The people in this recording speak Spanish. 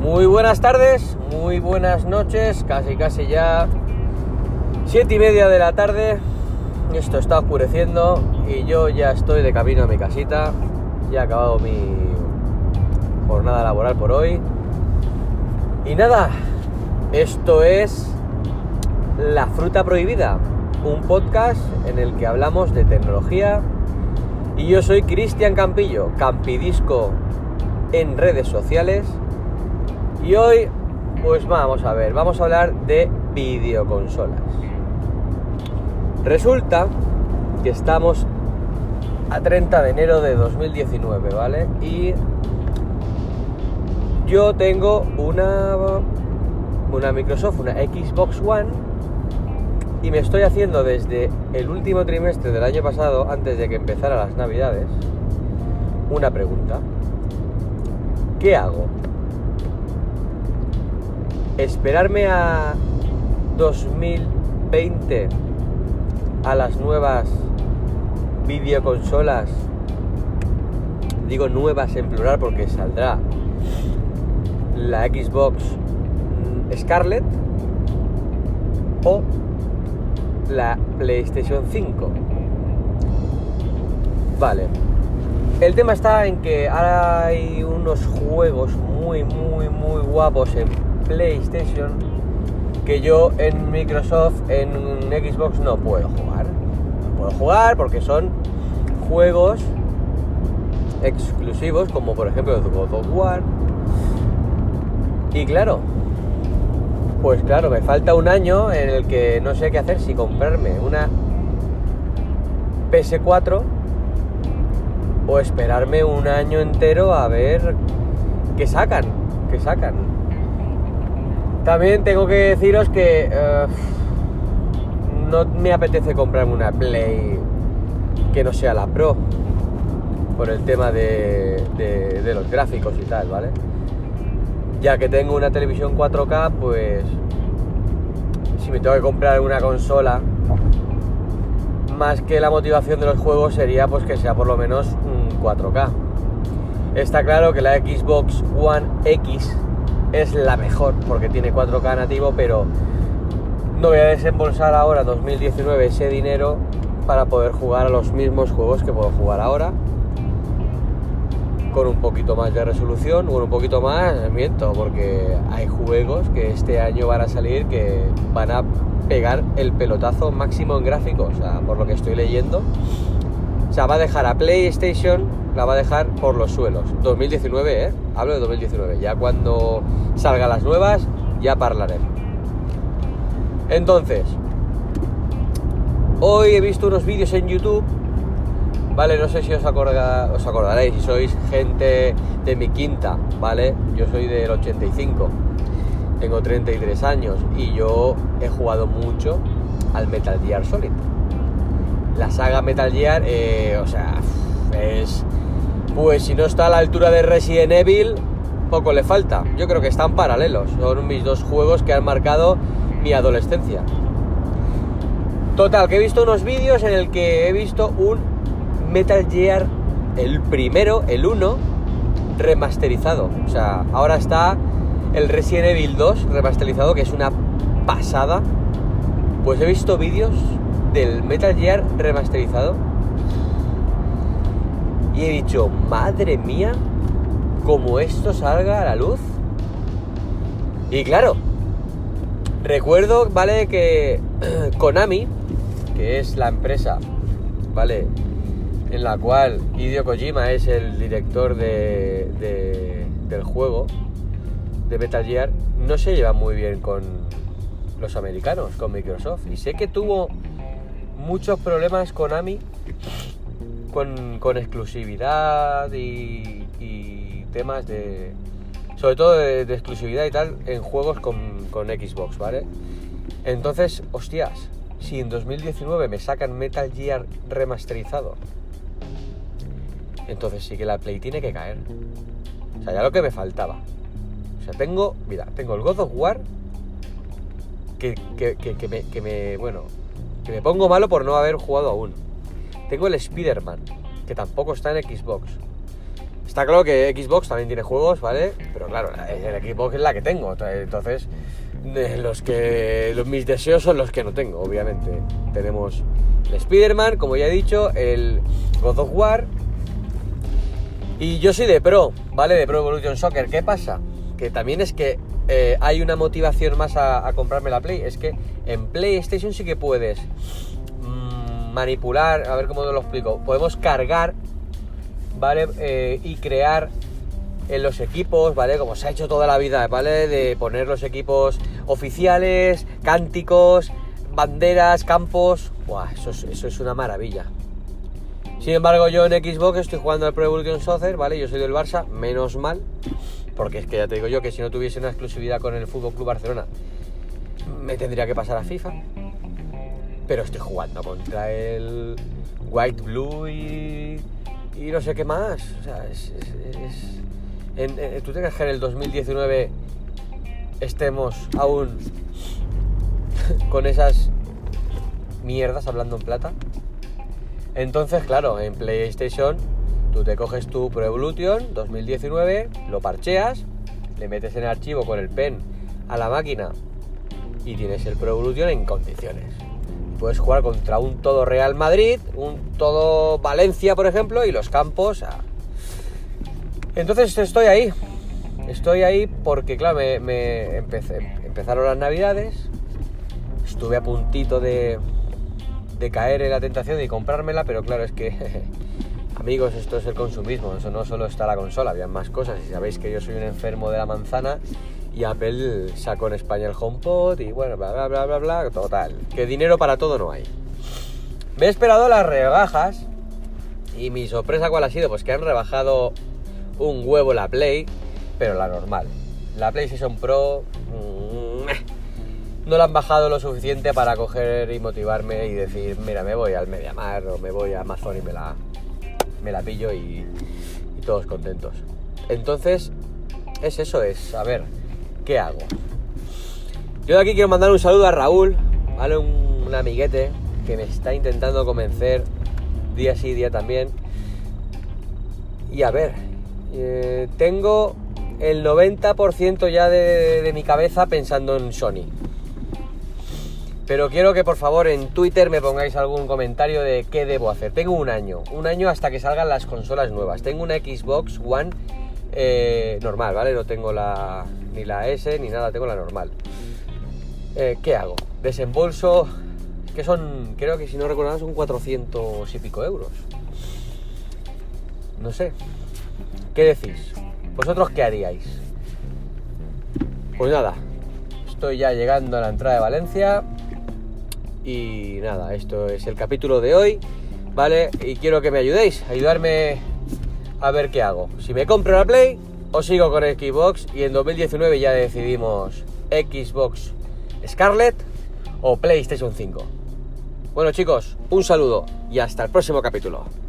Muy buenas tardes, muy buenas noches, casi casi ya siete y media de la tarde. Esto está oscureciendo y yo ya estoy de camino a mi casita. Ya he acabado mi jornada laboral por hoy. Y nada, esto es La Fruta Prohibida, un podcast en el que hablamos de tecnología. Y yo soy Cristian Campillo, Campidisco en redes sociales. Y hoy, pues vamos a ver, vamos a hablar de videoconsolas. Resulta que estamos a 30 de enero de 2019, ¿vale? Y yo tengo una, una Microsoft, una Xbox One, y me estoy haciendo desde el último trimestre del año pasado, antes de que empezara las navidades, una pregunta. ¿Qué hago? ¿Esperarme a 2020 a las nuevas videoconsolas? Digo nuevas en plural porque saldrá la Xbox Scarlett o la PlayStation 5. Vale. El tema está en que ahora hay unos juegos muy, muy, muy guapos en PlayStation que yo en Microsoft, en Xbox no puedo jugar. No puedo jugar porque son juegos exclusivos como por ejemplo God of War. Y claro, pues claro, me falta un año en el que no sé qué hacer, si comprarme una PS4 o esperarme un año entero a ver qué sacan, qué sacan. También tengo que deciros que uh, no me apetece comprarme una Play que no sea la Pro por el tema de, de los gráficos y tal, ¿vale? Ya que tengo una televisión 4K, pues si me tengo que comprar una consola, más que la motivación de los juegos sería pues que sea por lo menos un 4K. Está claro que la Xbox One X es la mejor porque tiene 4K nativo, pero no voy a desembolsar ahora 2019 ese dinero para poder jugar a los mismos juegos que puedo jugar ahora con un poquito más de resolución, o un poquito más, miento, porque hay juegos que este año van a salir que van a pegar el pelotazo máximo en gráficos, o sea, por lo que estoy leyendo. O sea, va a dejar a PlayStation, la va a dejar por los suelos. 2019, ¿eh? Hablo de 2019. Ya cuando salgan las nuevas, ya hablaré. Entonces, hoy he visto unos vídeos en YouTube Vale, no sé si os, acordaréis, si sois gente de mi quinta, ¿vale? Yo soy del 85, tengo 33 años y yo he jugado mucho al Metal Gear Solid. La saga Metal Gear, eh, o sea, es... Pues si no está a la altura de Resident Evil, poco le falta. Yo creo que están paralelos. Son mis dos juegos que han marcado mi adolescencia. Total, que he visto unos vídeos en el que he visto un Metal Gear, el primero, el 1, remasterizado. O sea, ahora está el Resident Evil 2 remasterizado, que es una pasada. Pues he visto vídeos del Metal Gear remasterizado. Y he dicho, madre mía, como esto salga a la luz. Y claro, recuerdo, ¿vale? Que Konami, que es la empresa, ¿vale? En la cual Hideo Kojima es el director de, del juego de Metal Gear, no se lleva muy bien con los americanos, con Microsoft. Y sé que tuvo muchos problemas con AMI, con, con exclusividad y, temas de... Sobre todo de, exclusividad y tal en juegos con, con Xbox, ¿vale? Entonces, hostias, si en 2019 me sacan Metal Gear remasterizado entonces sí que la Play tiene que caer. O sea, ya lo que me faltaba. O sea, tengo, mira, tengo el God of War que, me, que me, bueno, que me pongo malo por no haber jugado aún. Tengo el Spider-Man, que tampoco está en Xbox. Está claro que Xbox también tiene juegos, ¿vale? Pero claro, el Xbox es la que tengo. Entonces, los que los, mis deseos son los que no tengo, obviamente. Tenemos el Spider-Man, como ya he dicho, el God of War. Y yo soy de Pro, ¿vale? De Pro Evolution Soccer. ¿Qué pasa? Que también es que eh, hay una motivación más a, comprarme la Play. Es que en PlayStation sí que puedes mm, manipular, a ver cómo te lo explico. Podemos cargar, ¿vale? Eh, y crear en los equipos, ¿vale? Como se ha hecho toda la vida, ¿vale? De poner los equipos oficiales, cánticos, banderas, campos. Buah, eso es, eso es una maravilla. Sin embargo, yo en Xbox estoy jugando al Pro Evolution Soccer, ¿vale? Yo soy del Barça, menos mal, porque es que ya te digo yo que si no tuviese una exclusividad con el Fútbol Club Barcelona, me tendría que pasar a FIFA. Pero estoy jugando contra el White Blue y, y no sé qué más. O sea, es, en, ¿Tú te crees que en el 2019 estemos aún con esas mierdas hablando en plata? Entonces, claro, en PlayStation tú te coges tu Pro Evolution 2019, lo parcheas, le metes en el archivo con el pen a la máquina y tienes el Pro Evolution en condiciones. Puedes jugar contra un todo Real Madrid, un todo Valencia, por ejemplo, y los campos entonces estoy ahí. Estoy ahí porque, claro, me, empezaron las navidades. Estuve a puntito de, de caer en la tentación de comprármela, pero claro, es que, amigos, esto es el consumismo. Eso no solo está la consola, había más cosas. Y sabéis que yo soy un enfermo de la manzana y Apple sacó en España el HomePod y bueno, bla, bla, bla, bla, bla. Total, que dinero para todo no hay. Me he esperado las rebajas y mi sorpresa cuál ha sido, pues que han rebajado un huevo la Play, pero la normal. La PlayStation Pro mm, no la han bajado lo suficiente para coger y motivarme y decir, mira, me voy al Mediamar o me voy a Amazon y me la, me la pillo y, todos contentos. Entonces, es eso, es, a ver, ¿qué hago? Yo de aquí quiero mandar un saludo a Raúl, ¿vale? Un, amiguete que me está intentando convencer día sí, día también. Y a ver, eh, tengo el 90% ya de, mi cabeza pensando en Sony. Pero quiero que por favor en Twitter me pongáis algún comentario de qué debo hacer. Tengo un año, un año hasta que salgan las consolas nuevas. Tengo una Xbox One eh, normal, ¿vale? No tengo la, ni la S ni nada, tengo la normal. Eh, ¿Qué hago? Desembolso, que son, creo que si no recuerdo son 400 y pico euros. No sé, ¿Qué decís? ¿Vosotros qué haríais? Pues nada, estoy ya llegando a la entrada de Valencia y nada, esto es el capítulo de hoy, ¿vale? Y quiero que me ayudéis, ayudarme a ver qué hago. Si me compro la Play o sigo con Xbox y en 2019 ya decidimos Xbox Scarlet o PlayStation 5. Bueno chicos, un saludo y hasta el próximo capítulo.